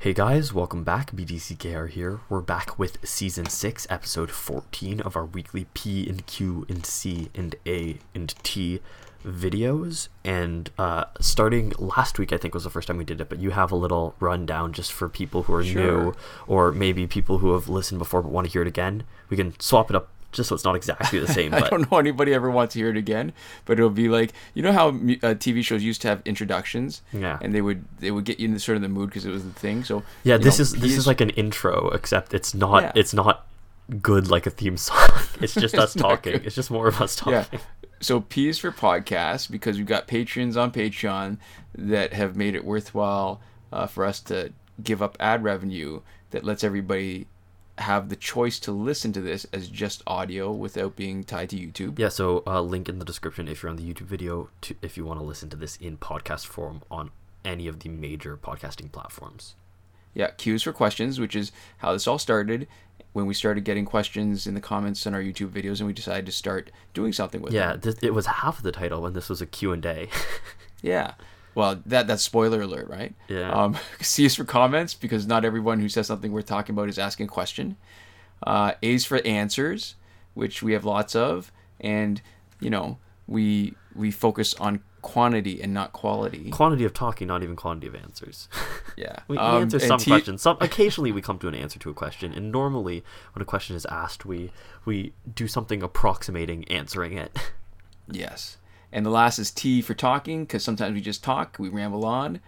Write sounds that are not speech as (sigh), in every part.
Hey guys, welcome back. BDCKR here. We're back with season 6, episode 14 of our weekly P and Q and C and A and T videos. And uh, starting last week, I think was the first time we did it, but you have a little rundown just for people who are Sure. new or maybe people who have listened before but want to hear it again. We can swap it up just so it's not exactly the (laughs) same. I don't know anybody ever wants to hear it again, but it'll be like you know how uh, TV shows used to have introductions, Yeah. and they would they would get you in the sort of the mood because it was the thing. So yeah, this know, is this is like an intro, except it's not Yeah. it's not good like a theme song. (laughs) It's just us It's not talking. good. It's just more of us talking. yeah. So P is for podcast because we've got patrons on Patreon that have made it worthwhile uh, for us to give up ad revenue that lets everybody have the choice to listen to this as just audio without being tied to YouTube. Yeah, so uh, link in the description if you're on the YouTube video to if you want to listen to this in podcast form on any of the major podcasting platforms. Yeah, cues for questions, which is how this all started when we started getting questions in the comments on our YouTube videos and we decided to start doing something with it. Yeah, them. this, it was half of the title when this was a Q&A. (laughs) Yeah. Well, that that's spoiler alert, right? Yeah. Um, (laughs) C is for comments because not everyone who says something worth talking about is asking a question. Uh, A is for answers, which we have lots of, and you know we we focus on quantity and not quality. quantity of talking, not even quantity of answers. (laughs) Yeah. we, we Um, answer some T- questions. Some occasionally we come to an answer to a question, and normally when a question is asked, we we do something approximating answering it. (laughs) Yes. And the last is T for talking because sometimes we just talk, we ramble on,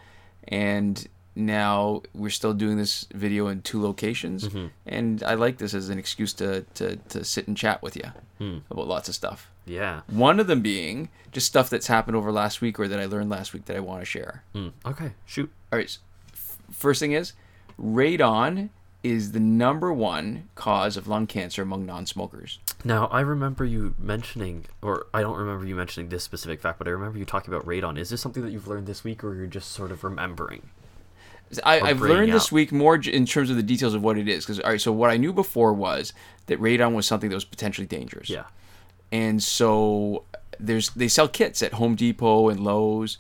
and now we're still doing this video in two locations, Mm-hmm. and I like this as an excuse to to, to sit and chat with you Hmm. about lots of stuff. yeah. One of them being just stuff that's happened over last week or that I learned last week that I want to share. Mm, okay. Shoot. All right. f- First thing is, radon is the number one cause of lung cancer among non-smokers. Now, I remember you mentioning, or I don't remember you mentioning this specific fact, but I remember you talking about radon. Is this something that you've learned this week, or you're just sort of remembering? I, I've bringing learned this week more in terms of the details of what it is. Because all right, so what I knew before was that radon was something that was potentially dangerous. Yeah. and so there's they sell kits at Home Depot and Lowe's,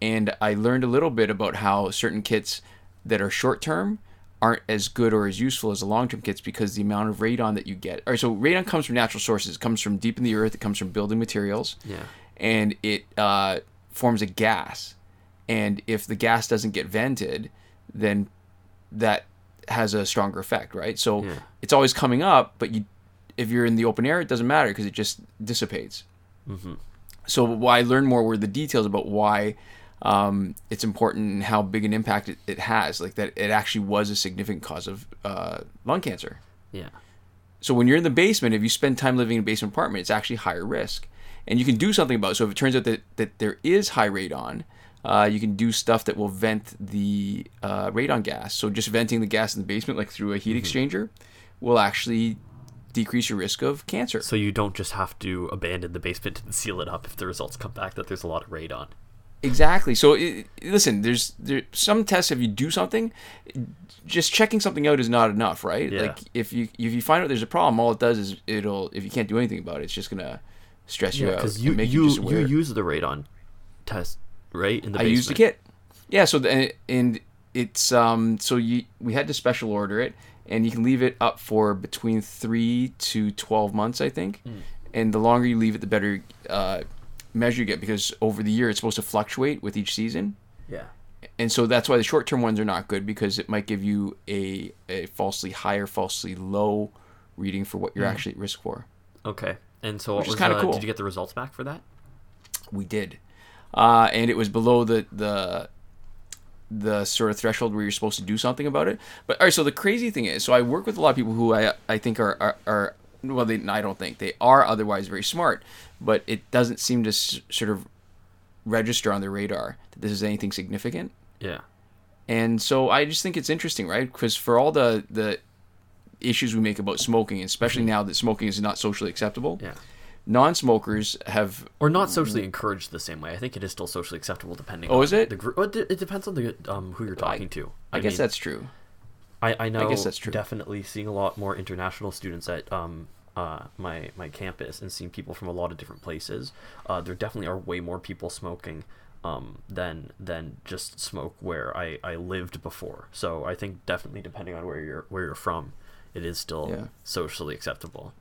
and I learned a little bit about how certain kits that are short term aren't as good or as useful as the long term kits because the amount of radon that you get. All right, so radon comes from natural sources. It comes from deep in the earth. It comes from building materials. Yeah. and it uh, forms a gas. And if the gas doesn't get vented, then that has a stronger effect, right? So Yeah. it's always coming up, but you, if you're in the open air, it doesn't matter because it just dissipates. Mm-hmm. So what I learned more were the details about why um, it's important how big an impact it, it has. Like that, it actually was a significant cause of uh, lung cancer. Yeah. So when you're in the basement, if you spend time living in a basement apartment, it's actually higher risk, and you can do something about it. So if it turns out that that there is high radon, uh, you can do stuff that will vent the uh, radon gas. So just venting the gas in the basement, like through a heat exchanger, will actually decrease your risk of cancer. So you don't just have to abandon the basement and seal it up if the results come back that there's a lot of radon. Exactly. So it, listen, there's there some tests. If you do something, just checking something out is not enough, right? Yeah. Like if you if you find out there's a problem, all it does is it'll if you can't do anything about it, it's just gonna stress you out. because you make you just you, use the radon test right in the I basement. used a kit. Yeah. So the, and it's um so you we had to special order it, and you can leave it up for between three to twelve months, I think. Hmm. And the longer you leave it, the better uh, measure you get because over the year it's supposed to fluctuate with each season. Yeah. and so that's why the short term ones are not good because it might give you a, a falsely high or falsely low reading for what you're actually at risk for. Okay. And so what Which was kinda uh, cool. Did you get the results back for that? We did, uh, and it was below the the the sort of threshold where you're supposed to do something about it. But all right, so the crazy thing is, so I work with a lot of people who I I think are are, are well, they I don't think they are otherwise very smart, but it doesn't seem to s- sort of register on their radar that this is anything significant. Yeah. And so I just think it's interesting, right? Because for all the the issues we make about smoking, especially now that smoking is not socially acceptable, Yeah. non-smokers have Or not socially encouraged the same way. I think it is still socially acceptable depending. Oh, on is it? The group. It, it depends on the um who you're talking to. I, guess mean, that's true. I, I know I guess that's true. definitely seeing a lot more international students at um uh my my campus and seeing people from a lot of different places. Uh, there definitely are way more people smoking um, than than just smoke where I, I lived before. So I think definitely depending on where you're where you're from, it is still Yeah. socially acceptable.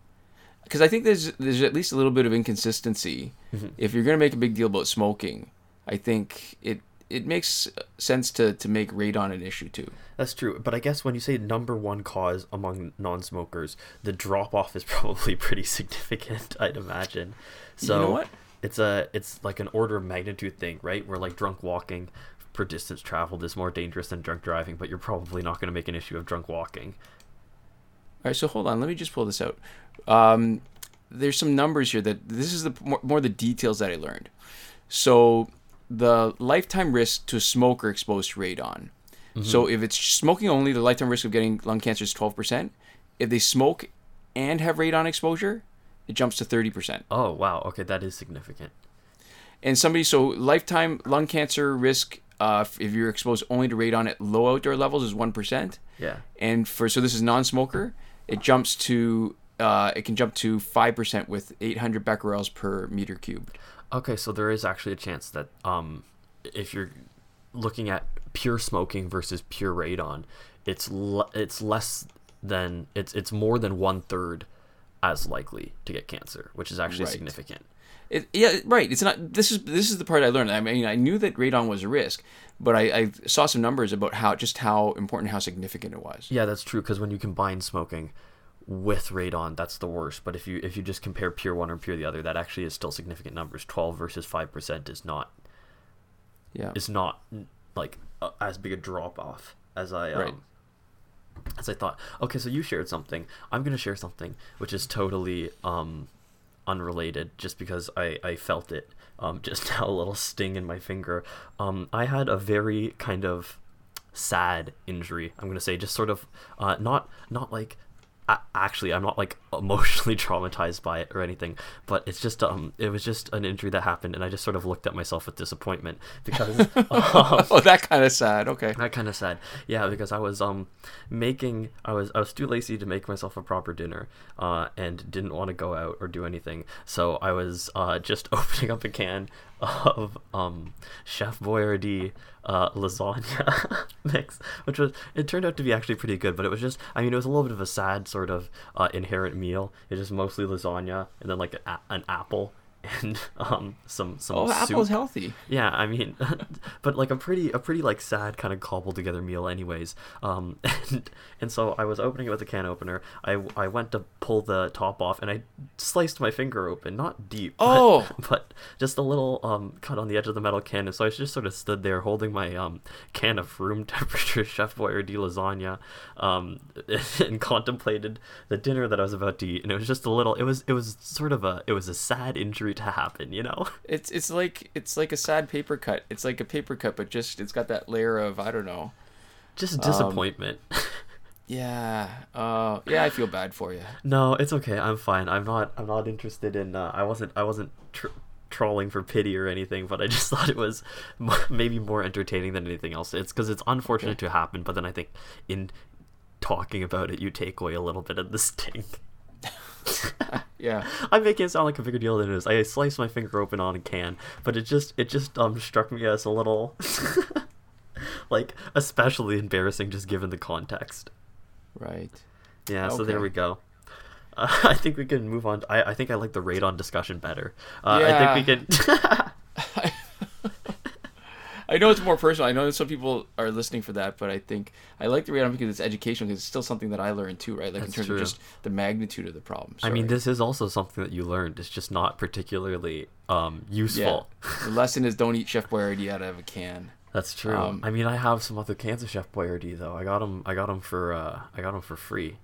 because I think there's there's at least a little bit of inconsistency. If you're gonna make a big deal about smoking, I think it it makes sense to to make radon an issue too. That's true, but I guess when you say number one cause among non-smokers, the drop off is (laughs) probably pretty significant. (laughs) I'd imagine. So know what? it's a it's like an order of magnitude thing, right? Where like drunk walking for distance traveled is more dangerous than drunk driving, but you're probably not going to make an issue of drunk walking. All right, so hold on. Let me just pull this out. Um, there's some numbers here that this is the more, more the details that I learned. So the lifetime risk to a smoker exposed to radon. So if it's smoking only, the lifetime risk of getting lung cancer is 12%. If they smoke and have radon exposure, it jumps to 30%. Oh wow, okay, that is significant. And somebody, so lifetime lung cancer risk, uh, if you're exposed only to radon at low outdoor levels, is 1%. Yeah. and for so this is non-smoker it jumps to uh, it can jump to 5% with 800 becquerels per meter cubed Okay, so there is actually a chance that um, if you're looking at pure smoking versus pure radon, it's le- it's less than it's it's more than one third as likely to get cancer, which is actually Right. significant. it, yeah right it's not this is this is the part i learned i mean i knew that radon was a risk but I, I saw some numbers about how just how important how significant it was Yeah, that's true because when you combine smoking with radon, that's the worst. But if you if you just compare pure one or pure the other, that actually is still significant numbers. Twelve versus five percent is not yeah is not like uh, as big a drop off as I um, Right. as I thought. Okay, so you shared something. I'm gonna share something which is totally um unrelated, just because I I felt it um (laughs) just now a little sting in my finger. Um, I had a very kind of sad injury. I'm gonna say just sort of uh not not like actually i'm not like emotionally (laughs) traumatized by it or anything but it's just um it was just an injury that happened and i just sort of looked at myself with disappointment because (laughs) (laughs) um, oh that kind of sad okay. That kind of sad. Yeah because i was um making i was i was too lazy to make myself a proper dinner uh and didn't want to go out or do anything. So i was uh just opening up a can of um chef boyardee uh lasagna mix which was it turned out to be actually pretty good but it was just i mean it was a little bit of a sad sort of uh inherent meal. It's just mostly lasagna and then like a, an apple and (laughs) um some some oh soup. apple's healthy Yeah, I mean, (laughs) but like a pretty, a pretty like sad kind of cobbled together meal, anyways. Um, (laughs) and and so I was opening it with a can opener. I I went to pull the top off, and I sliced my finger open, not deep. but- Oh! but, just a little um cut on the edge of the metal can, and so I just sort of stood there holding my um can of room temperature Chef Boyardee lasagna, um, and contemplated the dinner that I was about to eat, and it was just a little. It was it was sort of a it was a sad injury to happen, you know. (laughs) it's it's like it's like a sad paper cut it's like a paper cut but just it's got that layer of i don't know Just disappointment. (laughs) yeah uh yeah i feel bad for you no, it's okay. I'm fine. I'm not. I'm not interested in. Uh, I wasn't. I wasn't tr- trolling for pity or anything. But I just (laughs) thought it was m- maybe more entertaining than anything else. It's because it's unfortunate to happen. But then I think in talking about it, you take away a little bit of the sting. (laughs) yeah I'm making it sound like a bigger deal than it is. I sliced my finger open on a can, but it just it just um struck me as a little (laughs) like especially embarrassing just given the context. right Yeah, so there we go. Uh, (laughs) I think we can move on. I, I think I like the radon discussion better. Uh, I think we can. I know it's more personal. I know some people are listening for that, but I think I like the radon because it's educational because it's still something that I learned too, right? Like in terms true. of just the magnitude of the problem. I mean, this is also something that you learned. It's just not particularly um, yeah. useful. the lesson is don't eat Chef Boyardee out of a can. That's true. Um, I mean, I have some other cans of Chef Boyardee though. I got them. I got them for. Uh, I got them for free.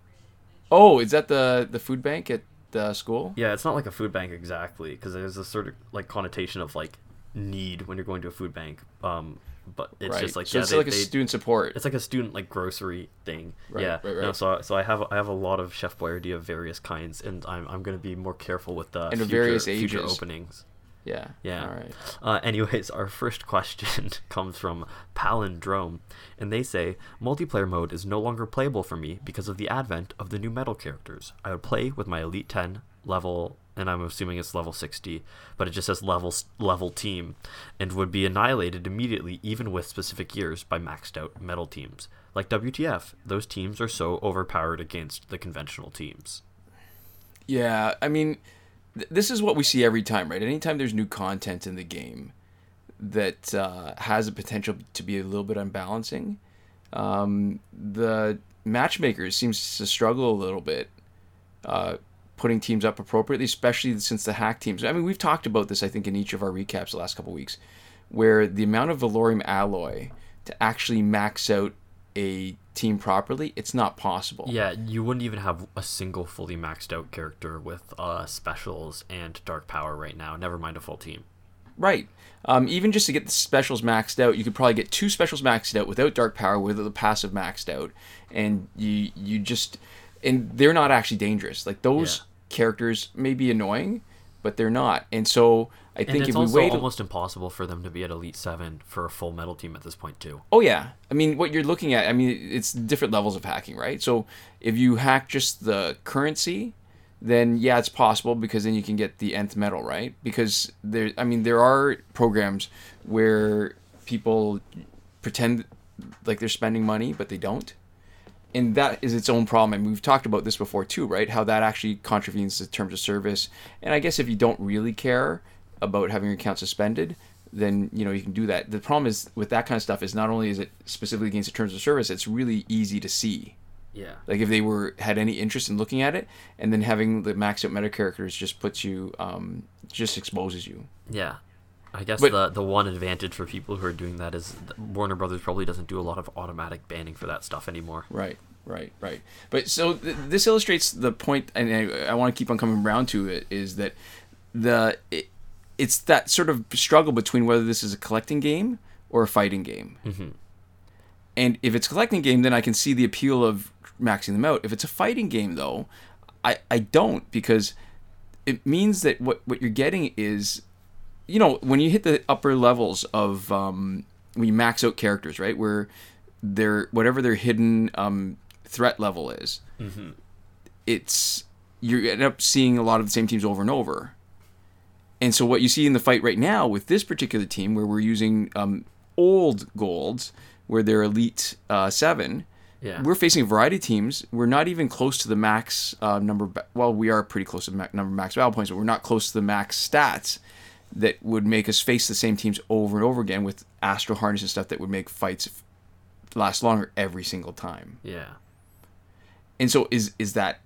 Oh, is that the the food bank at the school? Yeah, it's not like a food bank exactly because there's a sort of like connotation of like need when you're going to a food bank. Um, but it's right. just like so yeah, it's they- like a they- student support. It's like a student like grocery thing. Right, yeah. right, No, so so I have I have a lot of Chef Boyardee of various kinds, and I'm I'm gonna be more careful with the And future, various future openings. yeah. Yeah. All right. Uh, anyways, (laughs) our first question (laughs) comes from Palindrome, and they say multiplayer mode is no longer playable for me because of the advent of the new metal characters. I would play with my Elite 10 level, and I'm assuming it's level 60, but it just says level level team, and would be annihilated immediately, even with specific gears, by maxed out metal teams. Like WTF, those teams are so overpowered against the conventional teams. Yeah, I mean, th- this is what we see every time, right? Anytime there's new content in the game that uh, has a potential to be a little bit unbalancing, um, the matchmakers seems to struggle a little bit uh, putting teams up appropriately, especially since the hack teams. I mean, we've talked about this, I think, in each of our recaps the last couple weeks, where the amount of Valorium alloy to actually max out a team properly, it's not possible. Yeah, you wouldn't even have a single fully maxed out character with uh, specials and dark power right now. Never mind a full team. Right. Um, even just to get the specials maxed out, you could probably get two specials maxed out without dark power, with the passive maxed out, and you you just and they're not actually dangerous. Like those Yeah. Characters may be annoying, but they're not. And so I think it's if we wait, almost impossible for them to be at Elite 7 for a full metal team at this point, too. oh yeah, I mean what you're looking at, I mean it's different levels of hacking, right? So if you hack just the currency, then yeah, it's possible because then you can get the nth metal, right? Because there, I mean, there are programs where people pretend like they're spending money, but they don't. And that is its own problem. And we've talked about this before too, right? How that actually contravenes the terms of service. And I guess if you don't really care about having your account suspended, then you know you can do that. The problem is with that kind of stuff is not only is it specifically against the terms of service, it's really easy to see. Yeah. Like if they were had any interest in looking at it, and then having the maxed out meta characters just puts you, um, just exposes you. Yeah. I guess But- the the one advantage for people who are doing that is Warner Brothers probably doesn't do a lot of automatic banning for that stuff anymore. Right, right, right. But so th- this illustrates the point, and I, I want to keep on coming around to it, is that the it, it's that sort of struggle between whether this is a collecting game or a fighting game. Mhm. And if it's a collecting game, then I can see the appeal of maxing them out. If it's a fighting game, though, I, I don't because it means that what, what you're getting is, you know, when you hit the upper levels of um, when you max out characters, right, where their whatever their hidden um, threat level is, it's you end up seeing a lot of the same teams over and over. And so what you see in the fight right now with this particular team, where we're using um, old golds, where they're elite uh, seven, Yeah. we're facing a variety of teams. We're not even close to the max uh, number. ba- Well, we are pretty close to the ma- number max battle points, but we're not close to the max stats that would make us face the same teams over and over again with Astral Harness and stuff that would make fights last longer every single time. yeah. And so is is that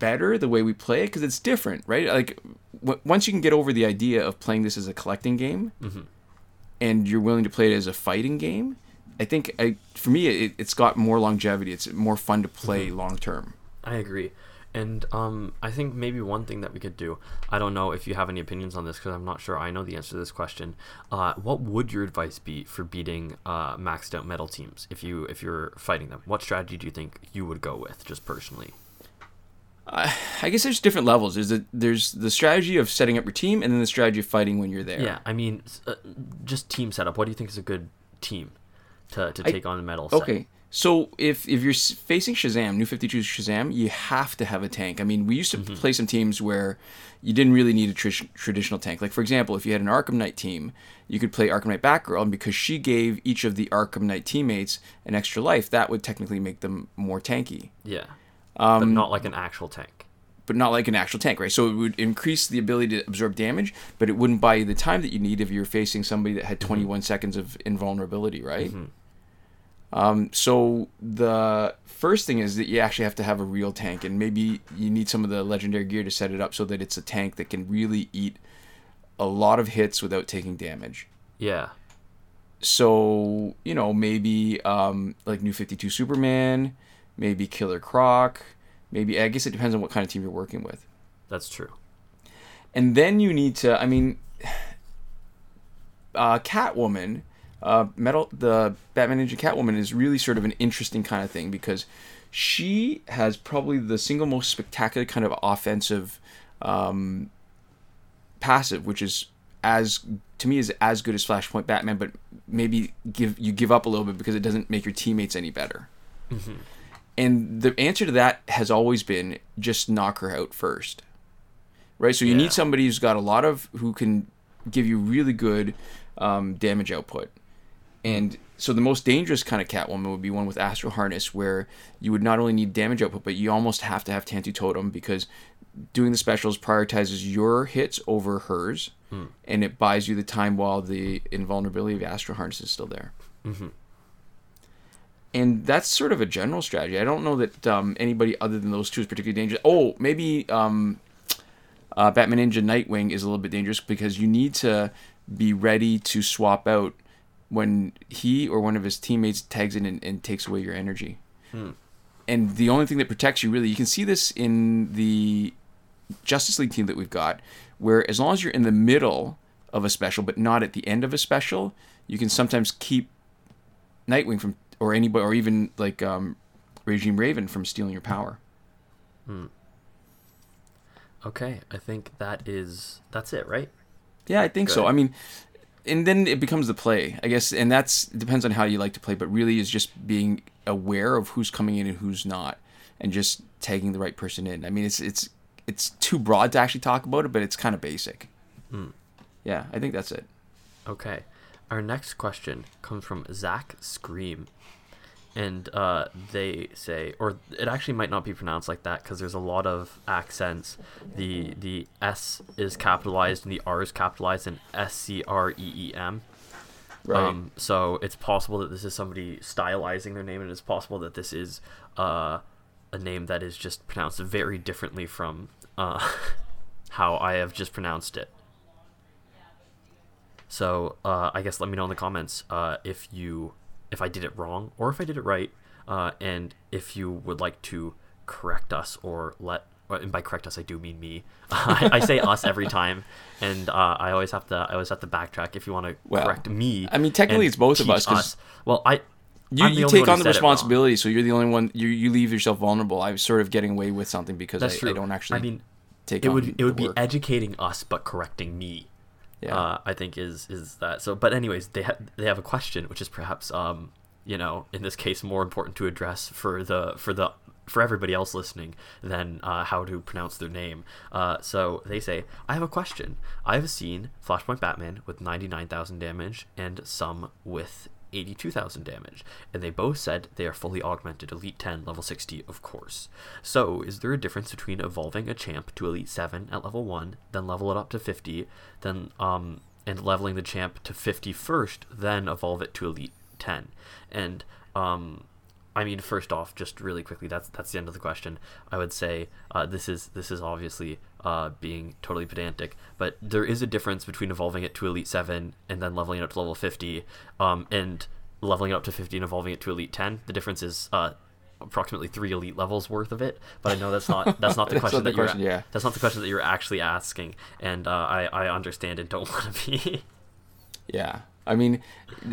better the way we play it because it's different, right? Like w- once you can get over the idea of playing this as a collecting game, mm-hmm. and you're willing to play it as a fighting game, I think I, for me it, it's got more longevity. It's more fun to play mm-hmm. long term. I agree. And um, I think maybe one thing that we could do, I don't know if you have any opinions on this because I'm not sure I know the answer to this question. Uh, what would your advice be for beating uh, maxed out metal teams if you if you're fighting them? What strategy do you think you would go with, just personally? I guess there's different levels. There's the there's the strategy of setting up your team, and then the strategy of fighting when you're there. Yeah, I mean, uh, just team setup. What do you think is a good team to, to I- take on a metal? set? So if if you're facing Shazam, New 52 Shazam, you have to have a tank. I mean, we used to mm-hmm. play some teams where you didn't really need a tr- traditional tank. Like for example, if you had an Arkham Knight team, you could play Arkham Knight Batgirl, and because she gave each of the Arkham Knight teammates an extra life, that would technically make them more tanky. Yeah, Um, but not like an actual tank. but not like an actual tank, right? So it would increase the ability to absorb damage, but it wouldn't buy you the time that you need if you're facing somebody that had mm-hmm. 21 seconds of invulnerability, right? Mm-hmm. Um, so the first thing is that you actually have to have a real tank, and maybe you need some of the legendary gear to set it up so that it's a tank that can really eat a lot of hits without taking damage. Yeah, So you know maybe um, like New 52 Superman, maybe Killer Croc, maybe I guess it depends on what kind of team you're working with. that's true. and then you need to i mean (sighs) uh, catwoman uh, metal the batman ninja catwoman is really sort of an interesting kind of thing because she has probably the single most spectacular kind of offensive um, passive which is as to me is as good as flashpoint batman but maybe give you give up a little bit because it doesn't make your teammates any better and the answer to that has always been just knock her out first. Right? So you Yeah. need somebody who's got a lot of who can give you really good um, damage output. And so the most dangerous kind of Catwoman would be one with Astral Harness, where you would not only need damage output, but you almost have to have Tantu Totem because doing the specials prioritizes your hits over hers, and it buys you the time while the invulnerability of Astral Harness is still there. And that's sort of a general strategy. I don't know that um, anybody other than those two is particularly dangerous. Oh, maybe um, uh, Batman Ninja Nightwing is a little bit dangerous because you need to be ready to swap out when he or one of his teammates tags in and, and takes away your energy. And the only thing that protects you really, you can see this in the Justice League team that we've got, where as long as you're in the middle of a special but not at the end of a special, you can sometimes keep Nightwing from or anybody or even like um, Regime Raven from stealing your power. Okay, I think that is that's it, right? Yeah, I think so. I mean, and then it becomes the play, I guess, and that's it depends on how you like to play, but really is just being aware of who's coming in and who's not, and just tagging the right person in. I mean, it's it's it's too broad to actually talk about it, but it's kind of basic. Hmm. Yeah, I think that's it. Okay. Our next question comes from Zach Scream. And uh, they say, or it actually might not be pronounced like that because there's a lot of accents. The the S is capitalized and the R is capitalized and S C R E E M. Right. Um, so it's possible that this is somebody stylizing their name, and it's possible that this is uh, a name that is just pronounced very differently from uh, (laughs) how I have just pronounced it. So uh, I guess let me know in the comments uh, if you if I did it wrong or if I did it right, uh, and if you would like to correct us or let. And by correct us, I do mean me. (laughs) I, I say us every time, and uh, I always have to. I always have to backtrack. If you want to Well, correct me, I mean, technically it's both of us. us, Well, I you, you take on the said it wrong. responsibility, so you're the only one. You you leave yourself vulnerable. I'm sort of getting away with something because I. I don't actually. I mean, take it would it would be work. educating us but correcting me. Yeah. Uh, I think is is that so. But anyways, they ha- they have a question, which is perhaps um you know in this case more important to address for the for the for everybody else listening than uh, how to pronounce their name. Uh, so they say, I have a question. I have seen Flashpoint Batman with 99,000 damage and some with 82,000 damage, and they both said they are fully augmented Elite 10, level 60, of course. So, is there a difference between evolving a champ to Elite 7 at level 1, then level it up to 50, then um and leveling the champ to 50 first, then evolve it to Elite 10? And um I mean, first off, just really quickly, that's that's the end of the question. I would say uh, this is this is obviously uh, being totally pedantic, but there is a difference between evolving it to Elite Seven and then leveling it up to level fifty, um, and leveling it up to fifty and evolving it to Elite Ten. The difference is uh, approximately three elite levels worth of it. But I know that's not (laughs) that's not the question not the that you're question, yeah. that's not the question that you're actually asking, and uh, I I understand and don't (laughs) want to be. Yeah. I mean,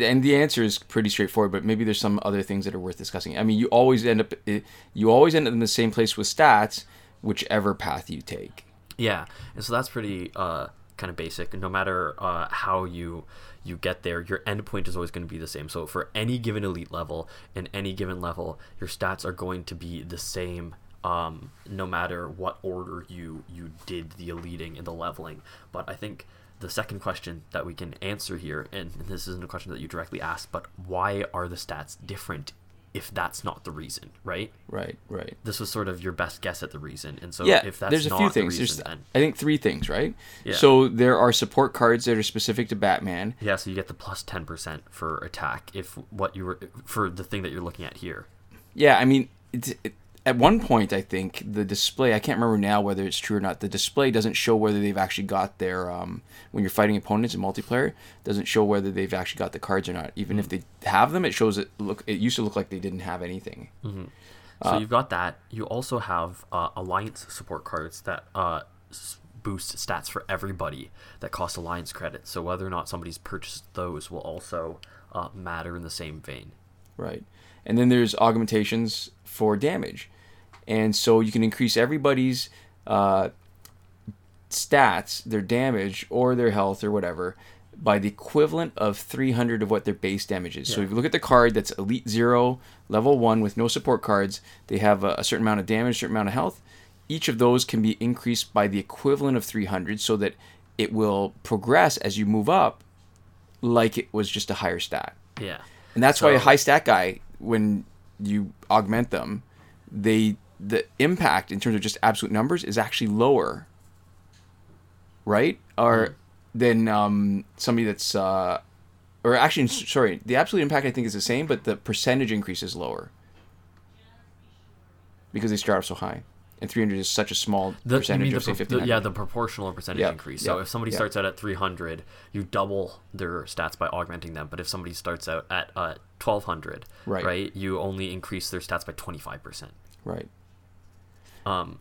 and the answer is pretty straightforward, but maybe there's some other things that are worth discussing. I mean, you always end up eh, you always end up in the same place with stats, whichever path you take. Yeah, and so that's pretty uh, kind of basic. No matter uh, how you you get there, your endpoint is always going to be the same. So for any given elite level and any given level, your stats are going to be the same. Um, no matter what order you you did the eliting and the leveling, but I think the second question that we can answer here, and this isn't a question that you directly asked, but why are the stats different if that's not the reason, right? Right, right. This was sort of your best guess at the reason, and so yeah, if that's there's a not few the things. reason, There's, then I think three things, right? Yeah. So there are support cards that are specific to Batman. Yeah, so you get the plus ten percent for attack if what you were for the thing that you're looking at here. Yeah, I mean, it, it, at one point, I think the display, I can't remember now whether it's true or not, the display doesn't show whether they've actually got their, um, when you're fighting opponents in multiplayer, doesn't show whether they've actually got the cards or not. Even if they have them, it shows it, look, it used to look like they didn't have anything. So you've got that. You also have uh, alliance support cards that uh, boost stats for everybody that cost alliance credits. So whether or not somebody's purchased those will also uh, matter in the same vein. Right. And then there's augmentations for damage. And so you can increase everybody's uh, stats, their damage or their health or whatever, by the equivalent of 300 of what their base damage is. So if you look at the card that's Elite Zero, Level One with no support cards, they have a, a certain amount of damage, certain amount of health. Each of those can be increased by the equivalent of 300, so that it will progress as you move up, like it was just a higher stat. Yeah. And that's why a high stat guy, when you augment them, they the impact in terms of just absolute numbers is actually lower, right? Or than um, somebody that's, uh, or actually, sorry, the absolute impact I think is the same, but the percentage increase is lower because they start off so high, and 300 is such a small The, percentage the, of say pro- the- 1500. yeah, the proportional percentage Yeah, increase. So if somebody yeah. starts out at 300, you double their stats by augmenting them. But if somebody starts out at uh, 1200, Right. you only increase their stats by 25%. right. Um,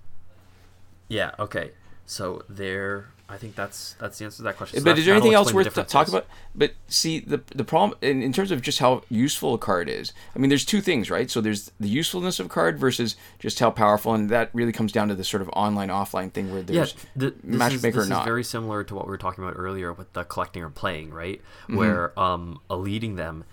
yeah, okay. So there, I think that's that's the answer to that question. So but is there anything else worth to talk about? But see, the the problem in, in terms of just how useful a card is. I mean, there's two things, right? So there's the usefulness of card versus just how powerful, and that really comes down to the sort of online offline thing where Yeah, there's th- this, is, matchmaker this or not. is very similar to what we were talking about earlier with the collecting or playing, right? Mm-hmm. Where um, eliting them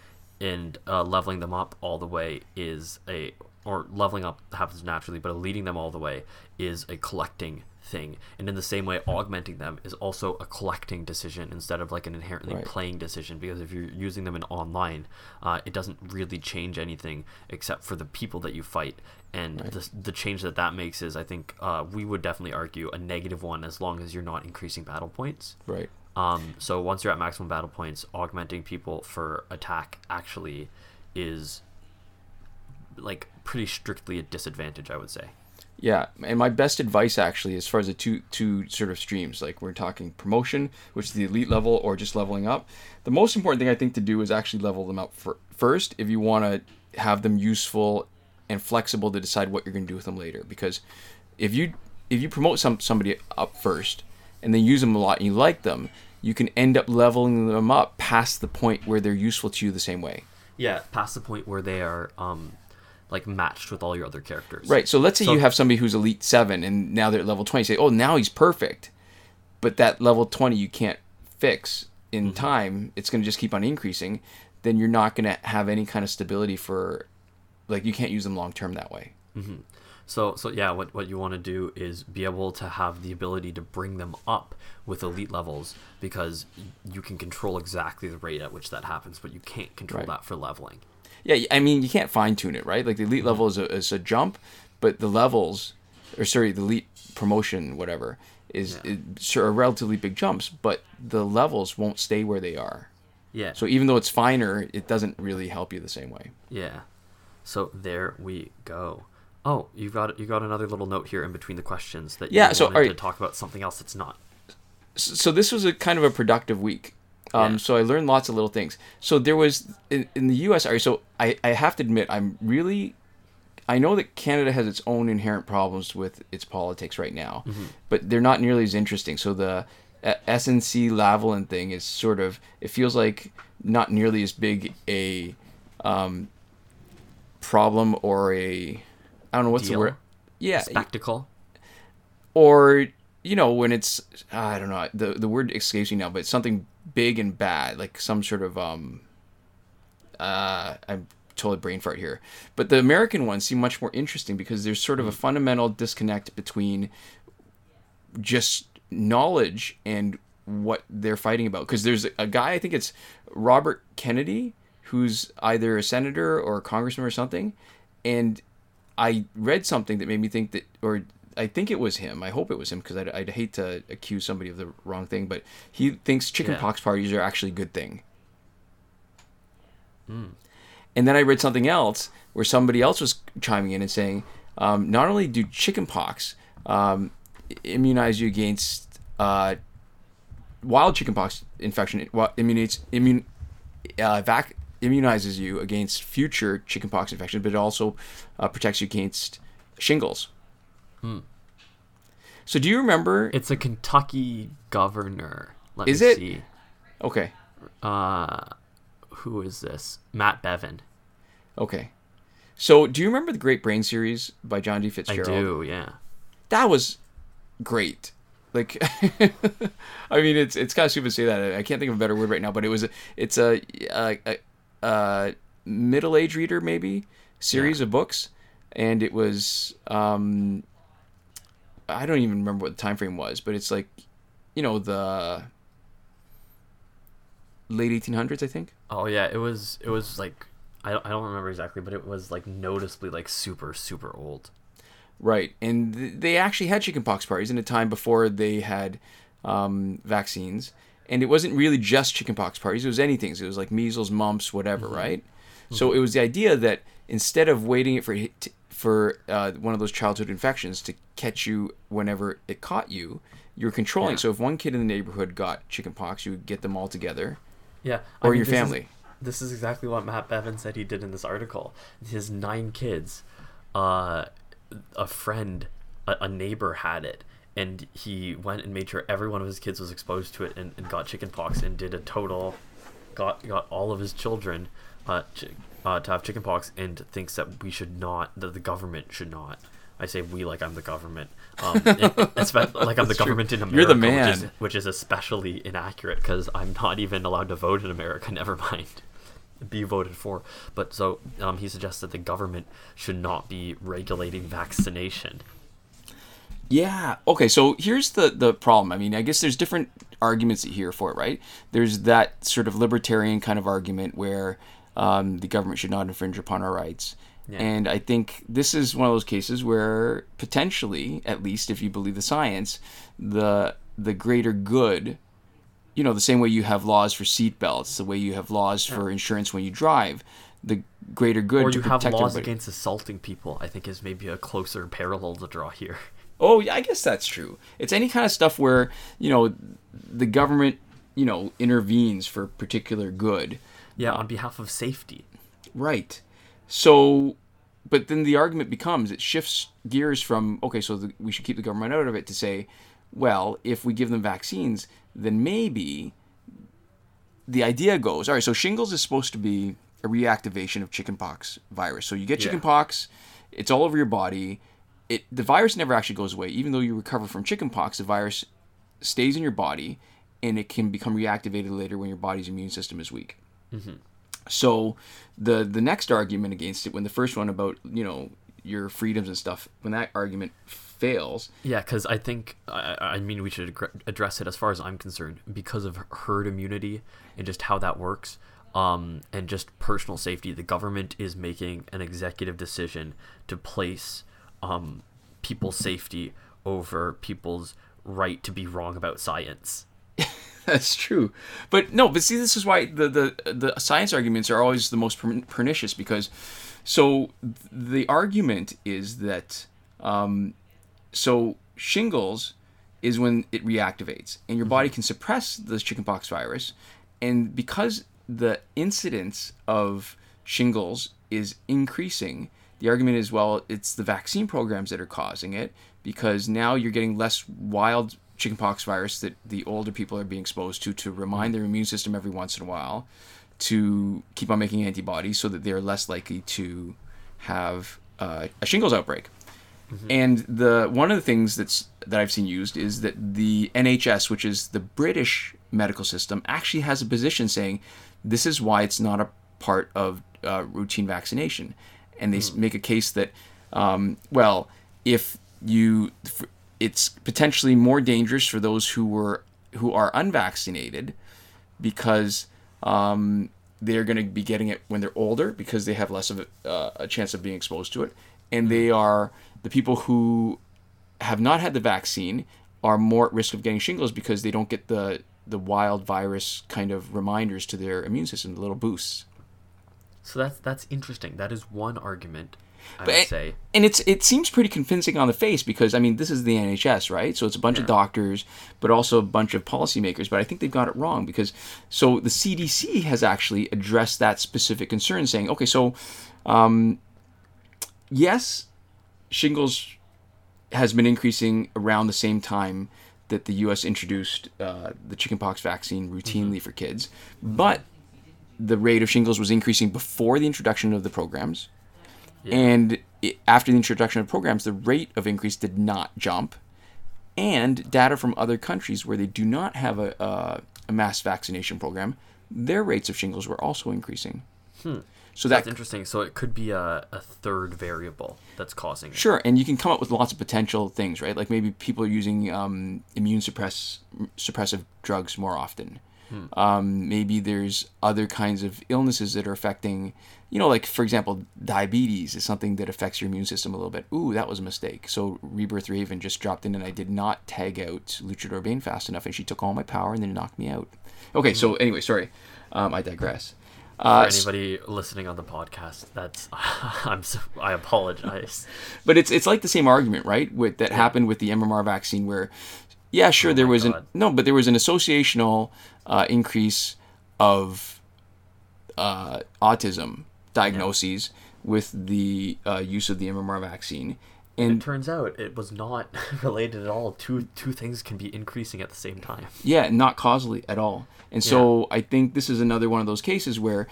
and uh, leveling them up all the way is a, or leveling up happens naturally, but leading them all the way is a collecting thing. And in the same way, augmenting them is also a collecting decision instead of like an inherently Right. playing decision. Because if you're using them in online, uh, it doesn't really change anything except for the people that you fight. And the, the change that that makes is, I think, uh, we would definitely argue a negative one as long as you're not increasing battle points. right. Um, so once you're at maximum battle points, augmenting people for attack actually is like pretty strictly a disadvantage, I would say. Yeah, and my best advice actually, as far as the two two sort of streams, like we're talking promotion, which is the elite level, or just leveling up. The most important thing I think to do is actually level them up for, first if you want to have them useful and flexible to decide what you're going to do with them later. Because if you if you promote some somebody up first and then use them a lot and you like them, you can end up leveling them up past the point where they're useful to you the same way. Yeah, past the point where they are um, like matched with all your other characters. Right. So let's say So- you have somebody who's elite seven and now they're at level twenty. Say, oh, now he's perfect, but that level twenty you can't fix in Mm-hmm. time. It's going to just keep on increasing. Then you're not going to have any kind of stability for, like, you can't use them long term that way. So so yeah, what what you want to do is be able to have the ability to bring them up with elite levels because you can control exactly the rate at which that happens, but you can't control Right. that for leveling. Yeah, I mean, you can't fine tune it, right? Like the elite mm-hmm. level is a, is a jump, but the levels, or sorry, the elite promotion, whatever, is, Yeah. is are relatively big jumps, but the levels won't stay where they are. Yeah. So even though it's finer, it doesn't really help you the same way. Yeah. So there we go. Oh, you got you got another little note here in between the questions that Yeah, you so, wanted alright. to talk about something else that's not. so so this was a kind of a productive week. Um, Yeah. So I learned lots of little things. So there was in, in the U.S. all right, So I, I have to admit I'm really I know that Canada has its own inherent problems with its politics right now, but they're not nearly as interesting. So the uh, SNC Lavalin thing is sort of it feels like not nearly as big a um, problem or a I don't know what's Deal? the word. Yeah, Spectacle. or you know when it's I don't know the the word escapes me now, but something big and bad, like some sort of um. Uh, I'm totally brain fart here, but the American ones seem much more interesting because there's sort of a fundamental disconnect between just knowledge and what they're fighting about. Because there's a guy, I think it's Robert Kennedy, who's either a senator or a congressman or something, and I read something that made me think that, or I think it was him. I hope it was him because I'd, I'd hate to accuse somebody of the wrong thing, but he thinks chickenpox parties are actually a good thing. And then I read something else where somebody else was chiming in and saying, um, not only do chickenpox um, immunize you against uh, wild chickenpox infection, it immunites immune uh, vac immunizes you against future chickenpox infection, but it also uh, protects you against shingles. So do you remember? It's a Kentucky governor. Let Is me it? see. Okay, Uh, who is this? Matt Bevin. okay. So do you remember the Great Brain series by John D. Fitzgerald? I do. Yeah. that was great. like (laughs) I mean it's it's kind of stupid to say that. I can't think of a better word right now, but it was it's a, a, a, a middle age reader maybe series Yeah. of books, and it was um, I don't even remember what the time frame was, but it's like you know the late 1800s, I think. Oh yeah, it was it was like I don't, I don't remember exactly, but it was like noticeably like super super old. Right, and th- they actually had chickenpox parties in a time before they had um, vaccines, and it wasn't really just chickenpox parties. It was anything. So it was like measles, mumps, whatever. Right. So it was the idea that instead of waiting for for uh, one of those childhood infections to catch you whenever it caught you, you're controlling. Yeah. So if one kid in the neighborhood got chickenpox, you would get them all together. Yeah, Or your this is- family. this is exactly what Matt Bevin said he did in this article. His nine kids, uh, a friend, a, a neighbor had it, and he went and made sure every one of his kids was exposed to it and, and got chickenpox and did a total, got got all of his children, uh, chi- uh, to have chickenpox and thinks that we should not, that the government should not. I say we like I'm the government. Um, (laughs) like I'm the true. government in America, You're the Which is, which is especially inaccurate because I'm not even allowed to vote in America. (laughs) Never mind be voted for. But so um, he suggests that the government should not be regulating vaccination. Yeah. Okay. So here's the the problem. I mean, I guess there's different arguments here for it, right? There's that sort of libertarian kind of argument where um, the government should not infringe upon our rights. Yeah. And I think this is one of those cases where potentially, at least if you believe the science, the the greater good, you know, the same way you have laws for seatbelts, the way you have laws for insurance when you drive, the greater good Or you have laws everybody. against assaulting people. I think is maybe a closer parallel to draw here. Oh, yeah, I guess that's true. It's any kind of stuff where, you know, the government, you know, intervenes for particular good. Yeah, on behalf of safety. Right. So, but then the argument becomes it shifts gears from, okay, so the, we should keep the government out of it to say, well, if we give them vaccines, then maybe the idea goes, all right, so shingles is supposed to be a reactivation of chickenpox virus. So you get Yeah. chickenpox, it's all over your body. It the virus never actually goes away. Even though you recover from chickenpox, the virus stays in your body and it can become reactivated later when your body's immune system is weak. So the the next argument against it, when the first one about you know your freedoms and stuff, when that argument fails, Yeah, because I think I, I mean we should address it as far as I'm concerned because of herd immunity and just how that works, um, and just personal safety. The government is making an executive decision to place um, people's safety over people's right to be wrong about science. (laughs) That's true, but no. But see, this is why the the the science arguments are always the most per- pernicious because, so th- the argument is that, um, so shingles is when it reactivates and your body can suppress the chickenpox virus, and because the incidence of shingles is increasing, the argument is well, it's the vaccine programs that are causing it because now you're getting less wild chickenpox virus that the older people are being exposed to to remind their immune system every once in a while to keep on making antibodies so that they're less likely to have uh, a shingles outbreak. And the one of the things that's that I've seen used is that the NHS, which is the British medical system, actually has a position saying this is why it's not a part of uh, routine vaccination, and they s make a case that um, well, if you it's potentially more dangerous for those who were who are unvaccinated because um, they're going to be getting it when they're older because they have less of a, uh, a chance of being exposed to it, and they are the people who have not had the vaccine are more at risk of getting shingles because they don't get the the wild virus kind of reminders to their immune system, the little boosts. So that's that's interesting. That is one argument. I But- would say. and it's it seems pretty convincing on the face because I mean this is the NHS right so it's a bunch of doctors but also a bunch of policymakers but I think they've got it wrong because so the CDC has actually addressed that specific concern saying okay so um, yes shingles has been increasing around the same time that the U.S. introduced uh, the chickenpox vaccine routinely for kids but the rate of shingles was increasing before the introduction of the programs and it, after the introduction of programs, the rate of increase did not jump. and data from other countries where they do not have a, a, a mass vaccination program, their rates of shingles were also increasing. So that That's interesting. So it could be a, a third variable that's causing it. Sure, and you can come up with lots of potential things, right? Like maybe people are using um, immune suppress suppressive drugs more often. Um, maybe there's other kinds of illnesses that are affecting, you know, like for example, diabetes is something that affects your immune system a little bit. Ooh, that was a mistake. So Rebirth Raven just dropped in, and I did not tag out Luchador Bane fast enough, and she took all my power and then knocked me out. Okay, so anyway, sorry, um, I digress. Uh, s- anybody listening on the podcast, that's (laughs) I'm so, I apologize. (laughs) But it's it's like the same argument, right? With that happened with the MMR vaccine, where yeah, sure, there Oh my was an no, but there was an associational uh, increase of uh, autism diagnoses with the uh, use of the MMR vaccine, It and turns out it was not (laughs) related at all. Two two things can be increasing at the same time. yeah, not causally at all. And so I think this is another one of those cases where,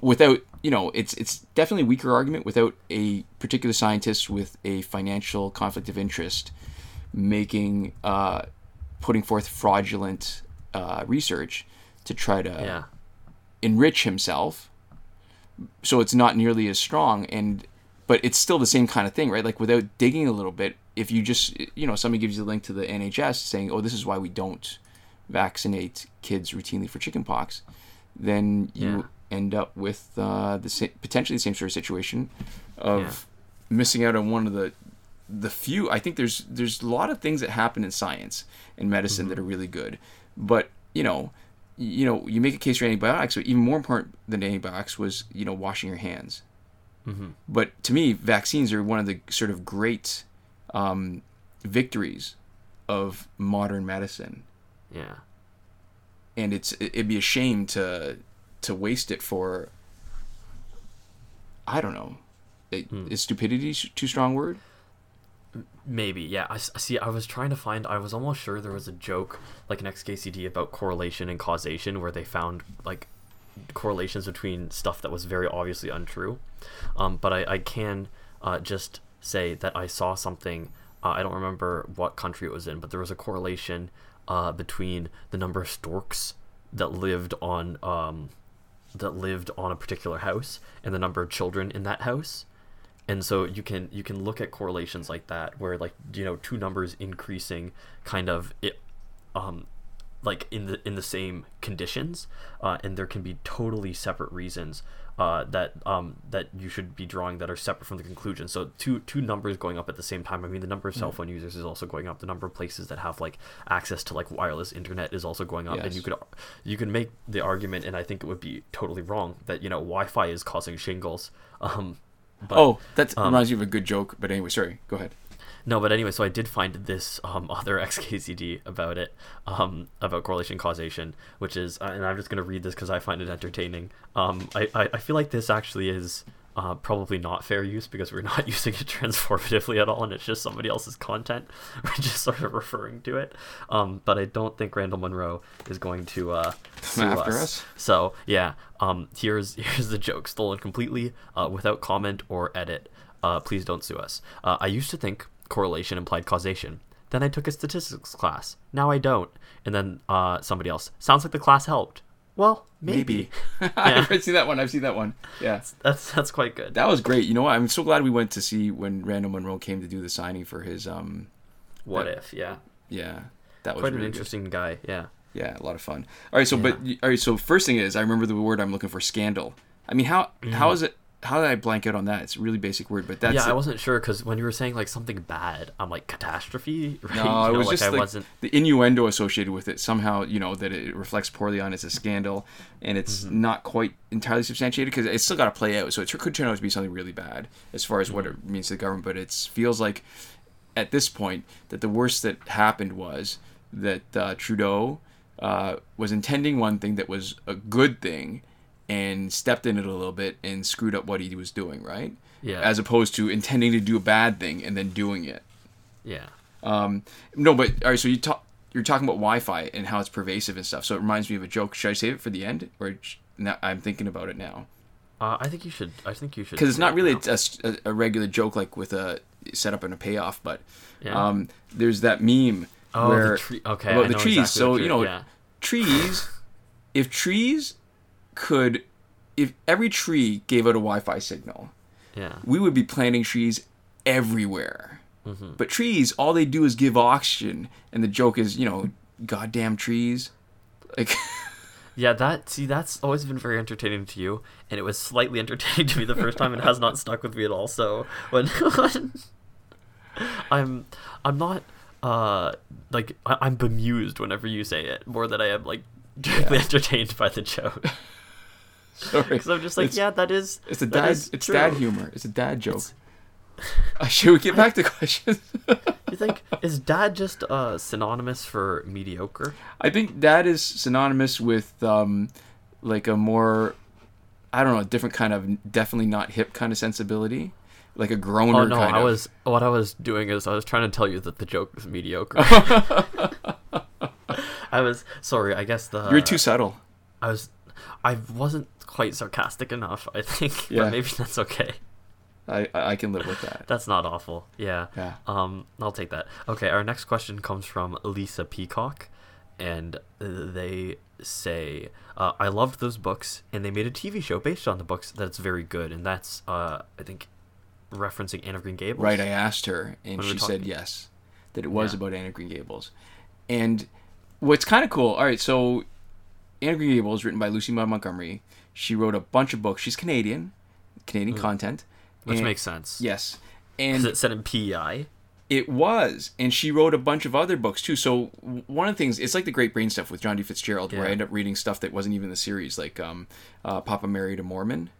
without you know, it's it's definitely a weaker argument without a particular scientist with a financial conflict of interest making uh, putting forth fraudulent uh, research to try to Yeah. enrich himself. So it's not nearly as strong, and but it's still the same kind of thing, right? Like without digging a little bit, if you just you know somebody gives you a link to the NHS saying, "Oh, this is why we don't vaccinate kids routinely for chickenpox," then you Yeah. end up with uh, the sa- potentially the same sort of situation of Yeah. missing out on one of the the few. I think there's there's a lot of things that happen in science and medicine Mm-hmm. that are really good, but you know. You know, you make a case for antibiotics, but even more important than antibiotics was, you know, washing your hands. Mm-hmm. But to me, vaccines are one of the sort of great um, victories of modern medicine, Yeah. and it's it'd be a shame to to waste it for. I don't know. It, Is stupidity too strong word? Maybe, yeah. I, see. I was trying to find. I was almost sure there was a joke, like an XKCD, about correlation and causation, where they found like correlations between stuff that was very obviously untrue. Um, but I, I can uh, just say that I saw something. Uh, I don't remember what country it was in, but there was a correlation uh, between the number of storks that lived on um, that lived on a particular house and the number of children in that house and so you can you can look at correlations like that where like you know two numbers increasing kind of it um like in the in the same conditions uh, and there can be totally separate reasons uh, that um that you should be drawing that are separate from the conclusion. So two two numbers going up at the same time i mean the number of cell phone users is also going up. The number of places that have like access to like wireless internet is also going up. And you could you can make the argument and i think it would be totally wrong that you know wi-fi is causing shingles (laughs) um but oh, that um, reminds me of a good joke. But anyway, sorry. Go ahead. no, but anyway, so I did find this um, (laughs) other XKCD about it, um, about correlation causation, which is, uh, and I'm just going to read this because I find it entertaining. Um, I, I, I feel like this actually is uh, probably not fair use because we're not (laughs) using it transformatively at all, and it's just somebody else's content. (laughs) We're just sort of referring to it. Um, but I don't think Randall Munroe is going to uh, sue after us. us? So yeah, um, here's (laughs) here's the joke, stolen completely, uh, without comment or edit. Uh, please don't sue us. Uh, I used to think correlation implied causation. Then I took a statistics class. Now I don't. And then uh, somebody else. Sounds like the class helped. Well, maybe. (laughs) I've seen that one. I've seen that one. Yeah. That's that's quite good. That was great. You know what? I'm so glad we went to see when Randall Munroe came to do the signing for his um what that- if? Yeah. yeah. That was Quite an really good. interesting guy. Yeah. Yeah, a lot of fun. All right, so but all right, so first thing is I remember the word I'm looking for scandal. I mean, how how is it how did I blank out on that? It's a really basic word, but that's yeah, I wasn't sure because when you were saying like something bad, I'm like catastrophe. (laughs) Right? No, You it know, was like just I like wasn't. the innuendo associated with it somehow, you know, that it reflects poorly on it's a scandal, and it's Mm-hmm. not quite entirely substantiated because it's still got to play out. So it could turn out to be something really bad as far as what Mm-hmm. it means to the government. But it feels like at this point that the worst that happened was that uh, Trudeau uh, was intending one thing that was a good thing and stepped in it a little bit and screwed up what he was doing, right? Yeah. As opposed to intending to do a bad thing and then doing it. Yeah. Um, no, but all right. So you talk. You're talking about Wi-Fi and how it's pervasive and stuff. So it reminds me of a joke. Should I save it for the end, or sh- now, I'm thinking about it now Uh, I think you should. I think you should. because it's not it really a, a, a- a regular joke like with a setup and a payoff. But Yeah. um, there's that meme Oh, where- the tree. Okay, about the trees. exactly so you know, yeah. trees. if trees could, if every tree gave out a Wi-Fi signal, yeah. we would be planting trees everywhere. Mm-hmm. But trees, all they do is give oxygen, and the joke is, you know, goddamn trees. Like, (laughs) Yeah, that see, that's always been very entertaining to you, and it was slightly (laughs) entertaining to me the first time, and has not stuck with me at all. So when, (laughs) when I'm, I'm not, uh, like I, I'm bemused whenever you say it more than I am like directly entertained by the joke. Sorry, Because I'm just like, It's- yeah, that is. it's a dad. is It's true. dad humor. It's a dad joke. (laughs) Uh, should we get back to (laughs) questions? You think is dad just uh synonymous for mediocre? I think dad is synonymous with um, like a more, I don't know, a different kind of definitely not hip kind of sensibility, like a groaner Oh no, kind I of. was what I was doing is I was trying to tell you that the joke was mediocre. (laughs) I was sorry. I guess the You're too subtle. I was I wasn't quite sarcastic enough. I think, (laughs) Yeah. but maybe that's okay. I I can live with that. That's not awful. Yeah. Yeah. Um, I'll take that. Okay, our next question comes from Lisa Peacock, and they say, uh, "I loved those books, and they made a TV show based on the books that's very good." And that's, uh, I think, referencing Anne of Green Gables. Right, I asked her, and she said yes, that it was Yeah. about Anne of Green Gables. And what's kind of cool, all right, so Anne Green Gables, written by Lucy Maud Montgomery, she wrote a bunch of books. She's Canadian, Canadian content. Mm. which and- makes sense. Yes. And it said in PEI. it was, and she wrote a bunch of other books too. So one of the things, it's like the Great Brain stuff with John D. Fitzgerald, where I end up reading stuff that wasn't even the series, like um, uh, Papa Married a Mormon.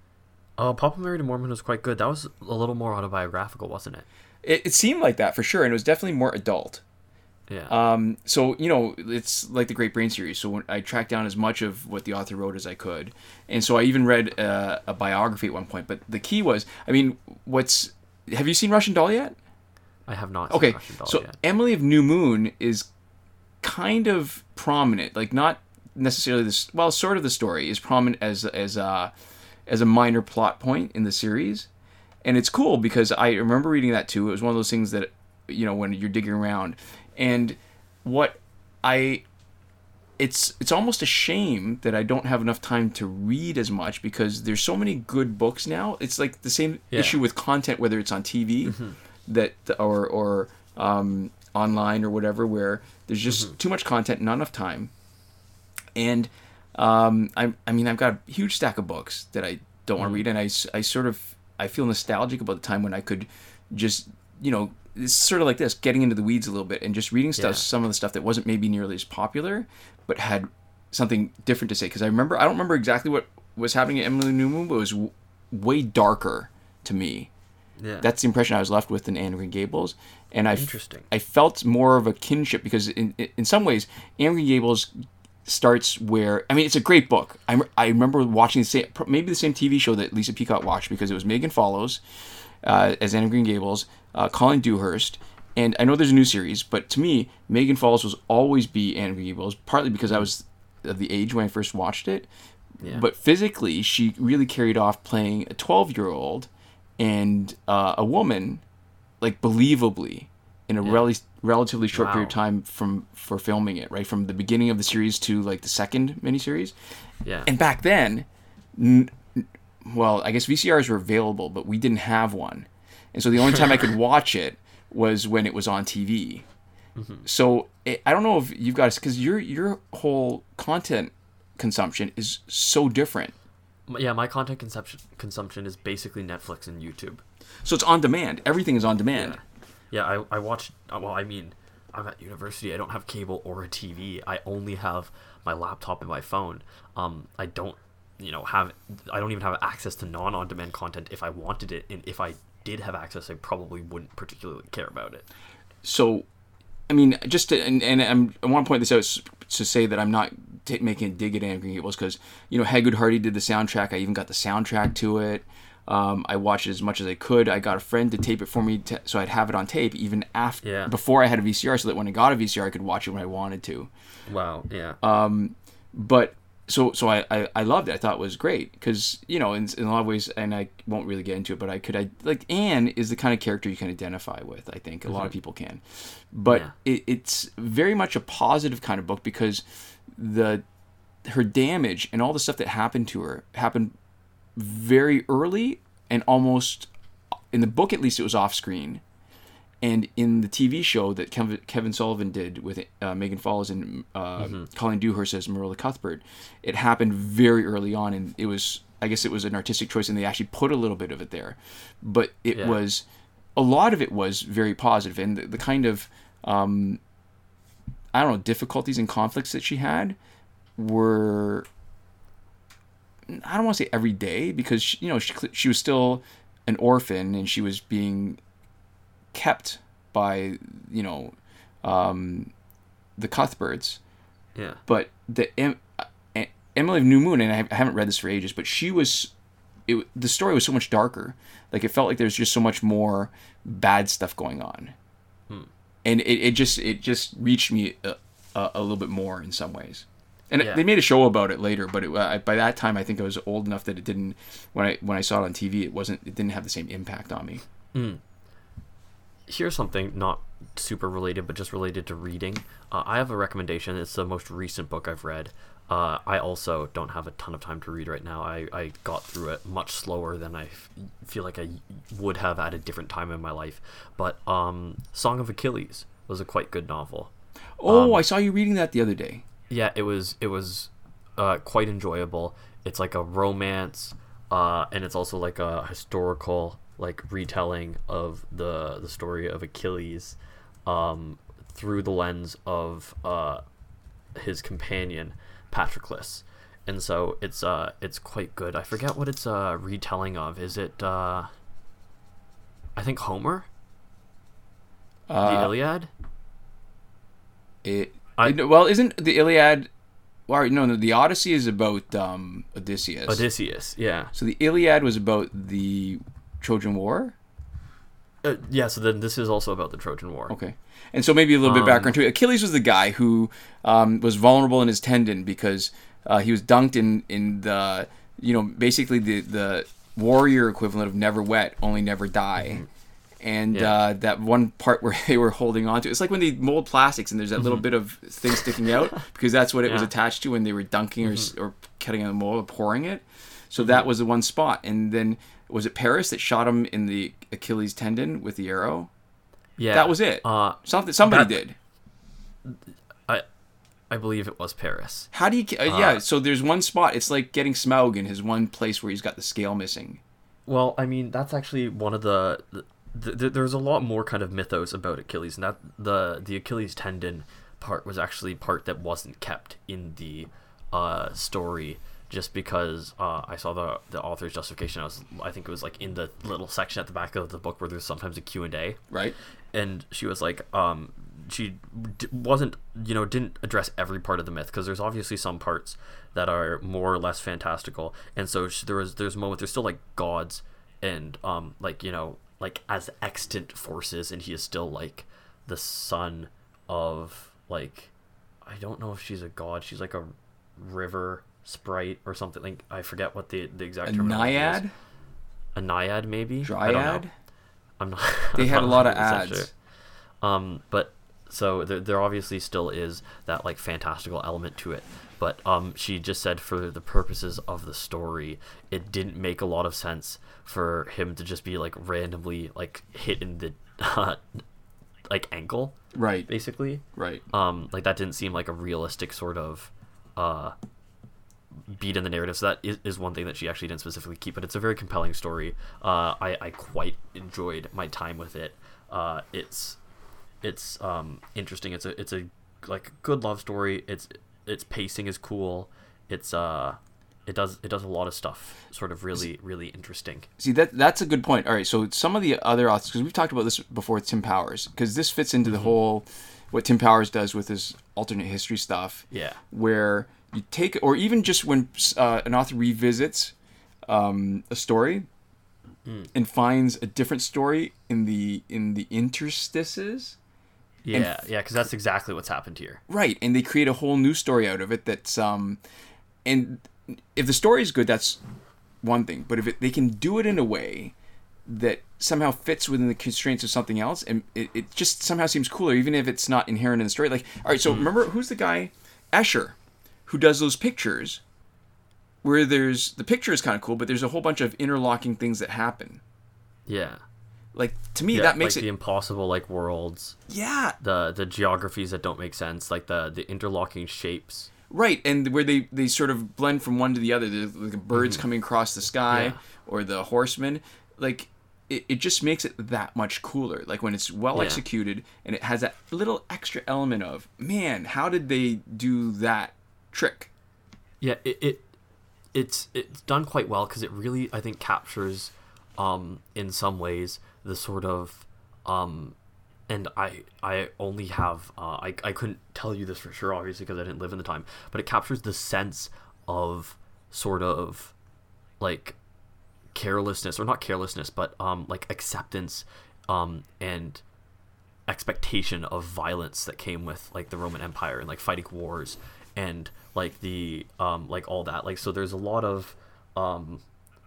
Oh, Papa Married a Mormon was quite good. That was a little more autobiographical, wasn't it? It, it seemed like that for sure, and it was definitely more adult. Yeah. Um, so you know, it's like the Great Brain series. So I tracked down as much of what the author wrote as I could, and so I even read uh, a biography at one point. But the key was, I mean, what's have you seen Russian Doll yet? I have not. Seen Okay, Russian Doll so yet. Emily of New Moon is kind of prominent, like not necessarily this. Well, sort of the story is prominent as as a as a minor plot point in the series, and it's cool because I remember reading that too. It was one of those things that you know when you're digging around, and what I it's it's almost a shame that I don't have enough time to read as much because there's so many good books now. It's like the same Yeah. issue with content, whether it's on TV that or or um, online or whatever, where there's just too much content, not enough time. And um, I I mean I've got a huge stack of books that I don't want to read, and I I sort of I feel nostalgic about the time when I could just you know it's sort of like this getting into the weeds a little bit and just reading stuff Yeah. some of the stuff that wasn't maybe nearly as popular but had something different to say because I remember I don't remember exactly what was happening at Emily New Moon but it was w- way darker to me yeah. that's the impression I was left with in Anne Green Gables and I f- Interesting. I felt more of a kinship because in in some ways Anne Green Gables starts where I mean it's a great book. I, I remember watching the same maybe the same TV show that Lisa Peacock watched because it was Megan Follows uh, as Anne of Green Gables, uh, Colleen Dewhurst, and I know there's a new series, but to me Megan Follows was always be Anne of Gables, partly because I was of the age when I first watched it, Yeah. but physically she really carried off playing a 12 year old and uh, a woman like believably in a rel- relatively short period of time from for filming it right from the beginning of the series to like the second miniseries. Yeah. and back then n- well i guess vcrs were available but we didn't have one and so the only time i could (laughs) watch it was when it was on tv Mm-hmm. so it, i don't know if you've got because your your whole content consumption is so different yeah, my content consumption consumption is basically Netflix and YouTube. so it's on demand everything is on demand Yeah, yeah I, I watch. uh, Well, I mean, I'm at university. I don't have cable or a TV. I only have my laptop and my phone. Um, I don't, you know, have. I don't even have access to non-on-demand content if I wanted it. And if I did have access, I probably wouldn't particularly care about it. so I mean, just to, and, and I'm, I want to point this out to say that I'm not t- making a dig at Green Gables because you know Hagood Hardy did the soundtrack. I even got the soundtrack to it. Um, I watched it as much as I could. I got a friend to tape it for me, to, so I'd have it on tape even after Yeah. before I had a VCR, so that when I got a VCR, I could watch it when I wanted to. Wow. Yeah. Uh, But so so I, I I loved it. I thought it was great because you know in, in a lot of ways, and I won't really get into it, but I could I like Anne is the kind of character you can identify with. I think a lot of people can, but Mm-hmm. Yeah. it, it's very much a positive kind of book because the her damage and all the stuff that happened to her happened very early and almost in the book at least it was off screen and in the TV show that Kevin, Kevin Sullivan did with uh, Megan Follows and uh, Colleen Dewhurst as Marilla Cuthbert, it happened very early on, and it was I guess it was an artistic choice, and they actually put a little bit of it there, but it Yeah. was a lot of it was very positive, and the, the kind of um, I don't know difficulties and conflicts that she had were I don't want to say every day because she, you know she she was still an orphan and she was being kept by you know um, the Cuthberts, Yeah. but the em- uh, Emily of New Moon and I haven't read this for ages, but she was it the story was so much darker. Like it felt like there's just so much more bad stuff going on, and it, it just it just reached me a, a, a little bit more in some ways. And Yeah. they made a show about it later, but it, I, by that time I think I was old enough that it didn't. When I when I saw it on TV, it wasn't. It didn't have the same impact on me. Here's something not super related, but just related to reading. Uh, I have a recommendation. It's the most recent book I've read. Uh, I also don't have a ton of time to read right now. I, I got through it much slower than I f- feel like I would have at a different time in my life. But um, Song of Achilles was a quite good novel. Oh, I saw you reading that the other day. Yeah, it was it was uh, quite enjoyable. It's like a romance, uh, and it's also like a historical like retelling of the the story of Achilles um, through the lens of uh, his companion Patroclus. And so it's uh it's quite good. I forget what it's uh retelling of. Is it uh I think Homer? The Uh, Iliad? It, I- it- well, isn't the Iliad? Well, no, no, the Odyssey is about um, Odysseus. Odysseus, yeah. So the Iliad was about the Trojan War. Uh, yeah, so then this is also about the Trojan War. Okay. And so maybe a little bit background to it. Achilles was the guy who um, was vulnerable in his tendon because uh, he was dunked in in the you know basically the the warrior equivalent of never wet, only never die. And Yeah. uh, that one part (laughs) where they were holding on to it's like when they mold plastics and there's that little bit of thing sticking out (laughs) because that's what it was attached to when they were dunking or, s or cutting on the mold or pouring it. So that was the one spot. And then was it Paris that shot him in the Achilles tendon with the arrow? Yeah, That was it. Uh, Something somebody that- did. I, I believe it was Paris. How do you? Uh, yeah. So there's one spot. It's like getting Smaug in his one place where he's got the scale missing. Well, I mean, that's actually one of the. the, the there's a lot more kind of mythos about Achilles, and that the the Achilles tendon part was actually part that wasn't kept in the uh, story, just because uh, I saw the the author's justification. I was, I think it was like in the little section at the back of the book where there's sometimes a Q and A, Right. and she was like um she d- wasn't you know didn't address every part of the myth because there's obviously some parts that are more or less fantastical and so sh there was there's a moment there's still like gods and um like you know like as extant forces and he is still like the son of like i don't know if she's a god she's like a river sprite or something like i forget what the the exact A terminology is. naiad, a naiad maybe I don't know. dryad. I'm not. (laughs) They I'm had a lot of 100% ads. sure. Um, but so there, there obviously still is that like fantastical element to it. But um, she just said for the purposes of the story, it didn't make a lot of sense for him to just be like randomly like hit in the uh, (laughs) like ankle, Right. basically. Right. Um, like that didn't seem like a realistic sort of uh beat in the narrative. So that is, is one thing that she actually didn't specifically keep, but it's a very compelling story. Uh, I, I quite enjoyed my time with it. Uh, it's it's um interesting. It's a it's a like good love story. It's its pacing is cool. It's uh it does it does a lot of stuff sort of really really interesting. See that that's a good point. All right. So some of the other authors, because we've talked about this before with Tim Powers, because this fits into the whole what Tim Powers does with his alternate history stuff. Yeah. where you take or even just when uh, an author revisits um, a story and finds a different story in the in the interstices Yeah, yeah, because that's exactly what's happened here. right and they create a whole new story out of it that's um and if the story is good, that's one thing. But if it, they can do it in a way that somehow fits within the constraints of something else, and it, it just somehow seems cooler, even if it's not inherent in the story. Like, all right, so remember who's the guy, Escher, who does those pictures, where there's the picture is kind of cool, but there's a whole bunch of interlocking things that happen. Yeah. Like to me, Yeah, that makes like it the impossible like worlds, yeah the the geographies that don't make sense, like the the interlocking shapes. Right, and where they, they sort of blend from one to the other, the, the birds coming across the sky Mm-hmm. Yeah. or the horsemen, like it, it just makes it that much cooler. Like when it's well Yeah. executed and it has that little extra element of man, how did they do that trick? Yeah, it, it it's it's done quite well because it really I think captures um in some ways the sort of um and I I only have uh, I I couldn't tell you this for sure obviously because I didn't live in the time but it captures the sense of sort of like carelessness or not carelessness but um like acceptance um and expectation of violence that came with like the Roman Empire and like fighting wars and like the um like all that. Like so there's a lot of um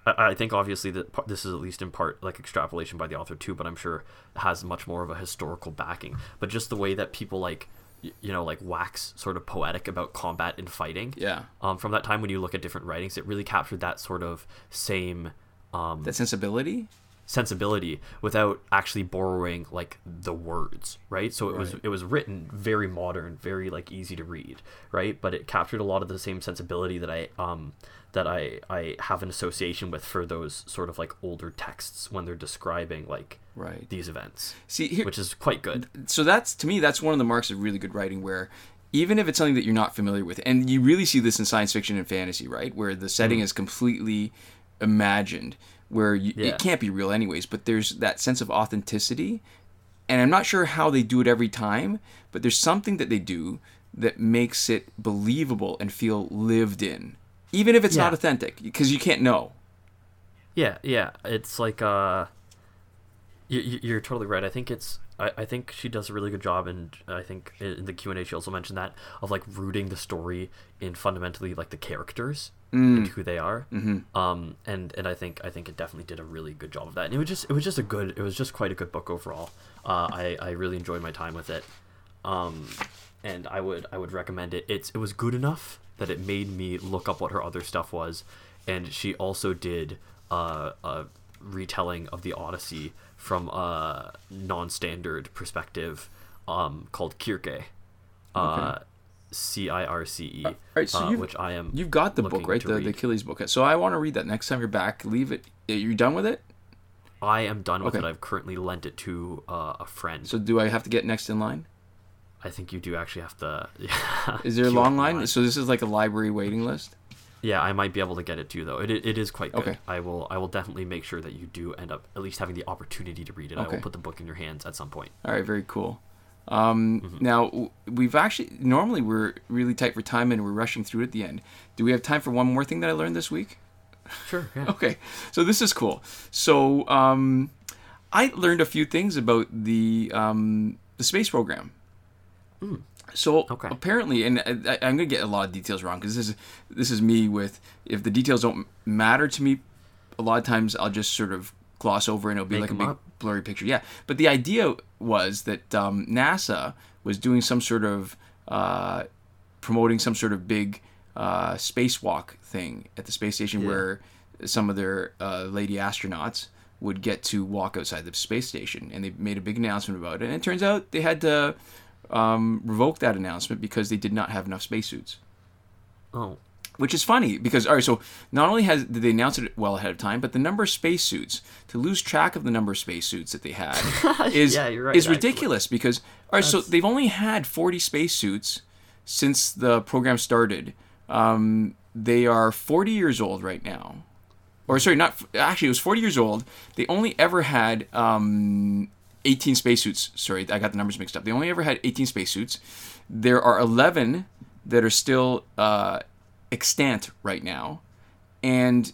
I, I think obviously that this is at least in part like extrapolation by the author too but I'm sure has much more of a historical backing. But just the way that people like you know like wax sort of poetic about combat and fighting Yeah, um from that time when you look at different writings it really captured that sort of same um that sensibility. Sensibility without actually borrowing like the words right? So it was it was written very modern very like easy to read right? But it captured a lot of the same sensibility that i um that i i have an association with for those sort of like older texts when they're describing like Right. these events See here, which is quite good. so that's to me that's one of the marks of really good writing where even if it's something that you're not familiar with and you really see this in science fiction and fantasy right? Where the setting is completely imagined where you, Yeah. it can't be real anyways but there's that sense of authenticity and i'm not sure how they do it every time but there's something that they do that makes it believable and feel lived in even if it's Yeah. not authentic because you can't know Yeah, yeah. It's like uh, you, you're totally right. I think it's. I, I think she does a really good job, and I think in the Q and A she also mentioned that of like rooting the story in fundamentally like the characters and who they are. Mm-hmm. Um, and and I think I think it definitely did a really good job of that. And it was just it was just a good it was just quite a good book overall. Uh, I I really enjoyed my time with it. Um, and I would I would recommend it. It's it was good enough that it made me look up what her other stuff was, and she also did uh, a retelling of the Odyssey from a non-standard perspective, um, called Kirke, uh, C I R C E, right, so uh, which I am. you've got the book right the, the achilles book so i want to read that next time you're back leave it you're done with it I am done with Okay. it. I've currently lent it to uh, a friend. so do i have to get next in line I think you do actually have to. (laughs) Yeah, Is there a long in line? So this is like a library waiting list. Yeah, I might be able to get it too, though. It, it, is quite good. Okay. I will I will definitely make sure that you do end up at least having the opportunity to read it. I will put the book in your hands at some point. All right, very cool. Um, Mm-hmm. Now we've actually normally we're really tight for time and we're rushing through at the end. Do we have time for one more thing that I learned this week? Sure. Yeah. (laughs) Okay, so this is cool. So um, I learned a few things about the um, the space program. So. Okay. apparently, and I, I'm gonna get a lot of details wrong because this is this is me with if the details don't matter to me, a lot of times I'll just sort of gloss over and it'll be Make like a big up. blurry picture. Yeah, but the idea was that um, NASA was doing some sort of uh, promoting some sort of big uh, spacewalk thing at the space station Yeah. where some of their uh, lady astronauts would get to walk outside the space station, and they made a big announcement about it. And it turns out they had to um, revoke that announcement because they did not have enough spacesuits. Oh. Which is funny because all right, so not only has did they announce it well ahead of time, but the number of spacesuits to lose track of the number of spacesuits that they had (laughs) is Yeah, right, is actually. ridiculous because all right, so they've only had forty spacesuits since the program started. Um, they are forty years old right now, or sorry, not actually. It was forty years old. They only ever had um, eighteen spacesuits. Sorry, I got the numbers mixed up. They only ever had eighteen spacesuits. There are eleven that are still uh, extant right now, and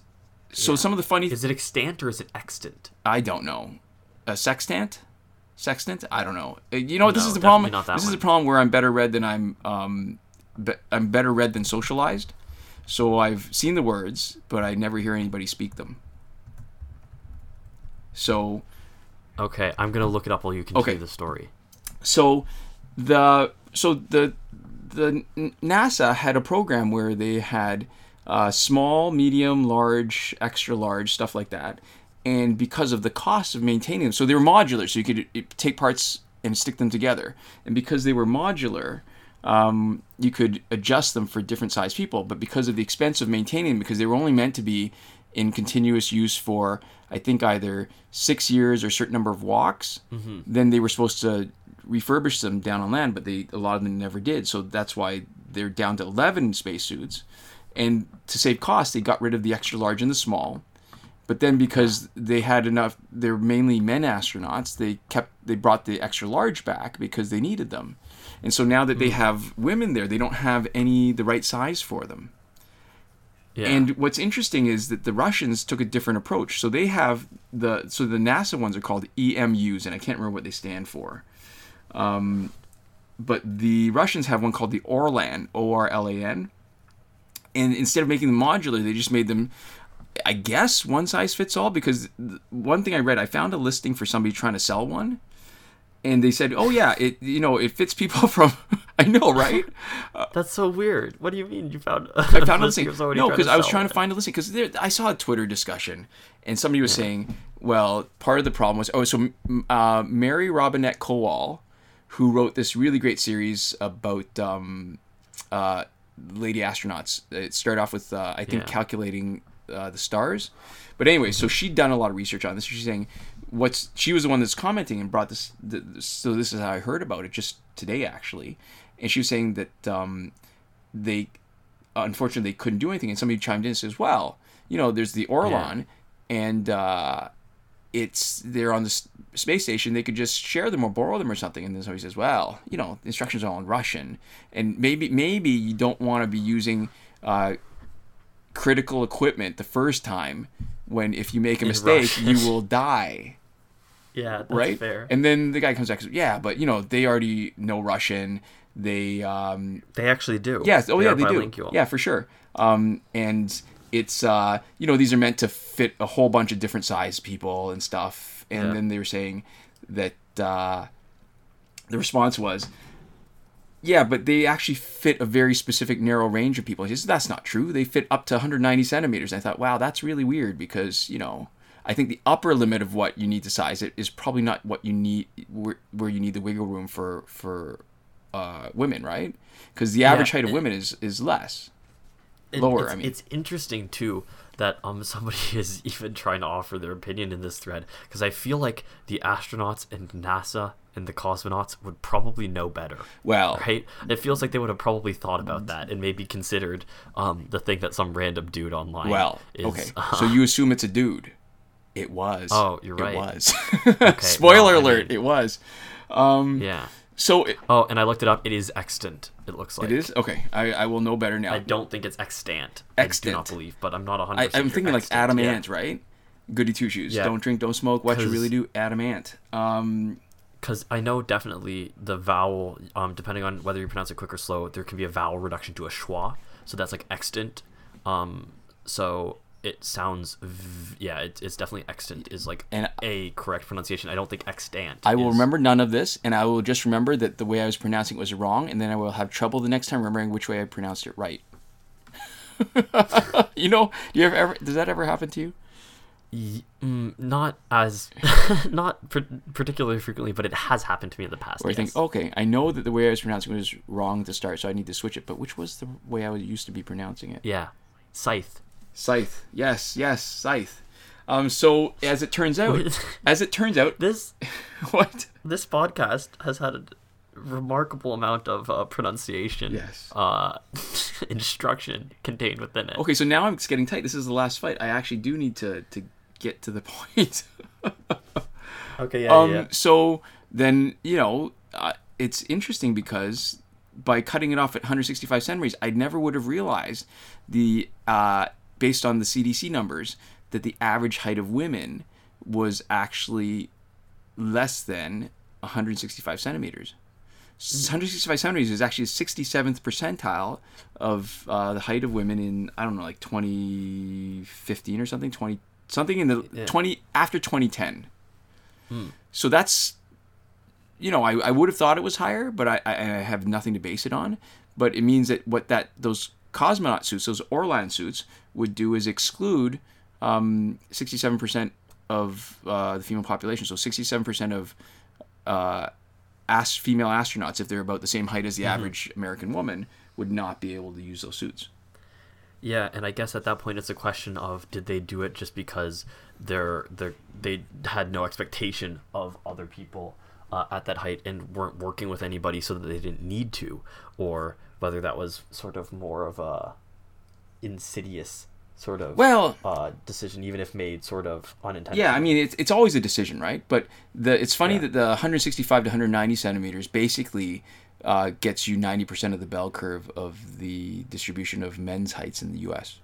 so some of the funny Is it extant or is it extant? I don't know. A sextant? Sextant? I don't know. Uh, You know what? This is the problem. definitely not that This is one. the problem where I'm better read than I'm um, be- I'm better read than socialized. So I've seen the words, but I never hear anybody speak them. So Okay, I'm gonna look it up while you continue Okay. the story. so the so the the NASA had a program where they had uh, small, medium, large, extra large stuff like that, and because of the cost of maintaining them, so they were modular, so you could take parts and stick them together, and because they were modular. Um, you could adjust them for different size people, but because of the expense of maintaining them, because they were only meant to be in continuous use for, I think, either six years or a certain number of walks, mm-hmm. then they were supposed to refurbish them down on land, but they a lot of them never did. So that's why they're down to 11 spacesuits. And to save costs, they got rid of the extra large and the small. But then because they had enough, they're mainly men astronauts. They kept they brought the extra large back because they needed them. And so now that they mm. have women there, they don't have any the right size for them. Yeah. And what's interesting is that the Russians took a different approach. So they have the so the NASA ones are called EMUs, and I can't remember what they stand for. Um, but the Russians have one called the Orlan, O R L A N. And instead of making them modular, they just made them, I guess, one size fits all. Because one thing I read, I found a listing for somebody trying to sell one, and they said, "Oh yeah, it you know it fits people (laughs) from." I know, right? That's so weird. What do you mean you found? I found (laughs) a listing. No, because I was trying to find a listing because I saw a Twitter discussion and somebody was saying, well, part of the problem was oh, so uh, Mary Robinette Kowal, who wrote this really great series about um, uh, lady astronauts. It started off with uh, I think Yeah. calculating uh, the stars, but anyway, so she'd done a lot of research on this. She's saying what's she was the one that's commenting and brought this. th- So this is how I heard about it just today actually, and she was saying that um, they unfortunately they couldn't do anything. And somebody chimed in and says well you know there's the orlan and uh, it's they're on the s- space station. They could just share them or borrow them or something. And then somebody says well you know the instructions are all in russian. And maybe maybe you don't want to be using uh, critical equipment the first time when if you make a In mistake Russian. you will die Yeah, that's right? fair. And then the guy comes back and says, "Yeah, but you know they already know Russian. They um, they actually do. Yes. Oh, They yeah, they do. Yeah, for sure. Um, and it's uh, you know these are meant to fit a whole bunch of different size people and stuff. And Yeah. then they were saying that uh, the response was, yeah, but they actually fit a very specific narrow range of people. He says that's not true. They fit up to 190 centimeters. And I thought, wow, that's really weird because you know. I think the upper limit of what you need to size it is probably not what you need where, where you need the wiggle room for for uh, women, right? Because the average height of it- women is is less. It- lower, It's, I mean. it's interesting too that um (laughs) somebody is even trying to offer their opinion in this thread because I feel like the astronauts and NASA and the cosmonauts would probably know better. Well, Right? It feels like they would have probably thought about that and maybe considered um the thing that some random dude online well, is okay. (laughs) so you assume it's a dude. It was. Oh, you're right. It was. Okay, (laughs) Spoiler well, I alert! mean- it was. yeah. So it, Oh, and I looked it up. It is extant. It looks like it is okay. I, I will know better now. I don't think it's extant. Extant. I do not believe, but I'm not 100. I, I'm thinking like Adam yeah. Ant, right? Goody two shoes. Yeah. Don't drink, don't smoke. What you really do, Adam Ant. Um, because I know definitely the vowel, um, depending on whether you pronounce it quick or slow, there can be a vowel reduction to a schwa, so that's like extant. Um, so it sounds, v- yeah, it, it's definitely extant is like And- a correct pronunciation. I don't think extant. I will is- remember none of this, and I will just remember that the way I was pronouncing it was wrong, and then I will have trouble the next time remembering which way I pronounced it right. (laughs) you know, do you ever, ever does that ever happen to you? Y- mm, not as, (laughs) not par- particularly frequently, but it has happened to me in the past. Where I yes. think, okay, I know that the way I was pronouncing it was wrong to start, so I need to switch it. But which was the way I was used to be pronouncing it? yeah, scythe. Scythe. Yes, yes, scythe. Um, so as it turns out, (laughs) as it turns out, This (laughs) what? this podcast has had a remarkable amount of uh, pronunciation Yes. uh, (laughs) instruction contained within it. Okay, so now it's getting tight. This is the last fight. I actually do need to to get to the point. Okay, yeah, um, so then you know, uh, it's interesting because by cutting it off at 165 centimeters, I never would have realized the uh, based on the CDC numbers that the average height of women was actually less than 165 centimeters. 165 centimeters is actually the 67th percentile of uh, the height of women in I don't know like 2015 or something 20 something in the Yeah. 20 after 2010. So that's you know I, I would have thought it was higher, but I I have nothing to base it on. But it means that what that those cosmonaut suits, those Orlan suits, would do is exclude um, 67% of uh, the female population. So 67% of uh, female astronauts, if they're about the same height as the average American woman, would not be able to use those suits. Yeah, and I guess at that point it's a question of did they do it just because they're they they had no expectation of other people uh, at that height and weren't working with anybody so that they didn't need to, or whether that was sort of more of a insidious sort of Well- uh, decision, even if made sort of unintentionally. Yeah, I mean it's it's always a decision, right? But the it's funny Yeah. that the 165 to 190 centimeters basically uh, gets you 90% of the bell curve of the distribution of men's heights in the U.S.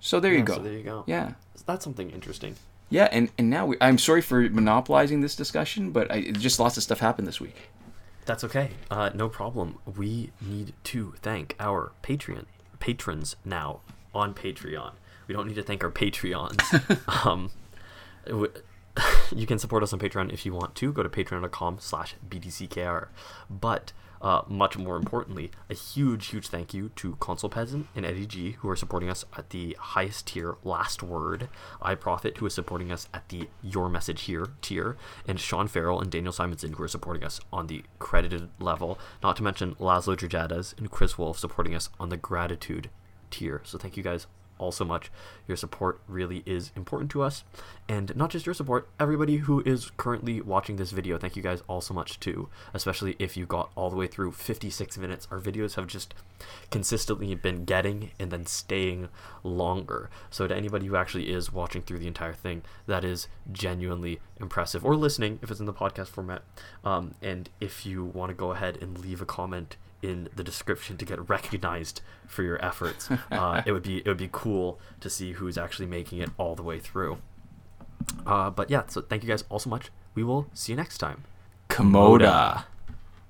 So there you go. So there you go. Yeah. So that's something interesting. Yeah, and, and now we, I'm sorry for monopolizing this discussion, but I, just lots of stuff happened this week. That's okay. Uh, no problem. We need to thank our Patreon patrons now on Patreon. We don't need to thank our Patreons. (laughs) um, w- (laughs) you can support us on Patreon if you want to. Go to patreon.com slash bdckr. But uh, much more importantly, a huge, huge thank you to Console Peasant and Eddie G, who are supporting us at the highest tier, Last Word, iProfit, who is supporting us at the Your Message Here tier, and Sean Farrell and Daniel Simonson, who are supporting us on the credited level, not to mention Laszlo Drajades and Chris Wolf supporting us on the gratitude tier. So thank you guys all so much. Your support really is important to us. And not just your support, everybody who is currently watching this video, thank you guys all so much too. Especially if you got all the way through 56 minutes. Our videos have just consistently been getting and then staying longer. So to anybody who actually is watching through the entire thing, that is genuinely impressive. Or listening if it's in the podcast format. Um, and if you want to go ahead and leave a comment in the description to get recognized for your efforts. (laughs) Uh, it would be it would be cool to see who's actually making it all the way through. Uh, but yeah, so thank you guys all so much. We will see you next time. Komoda.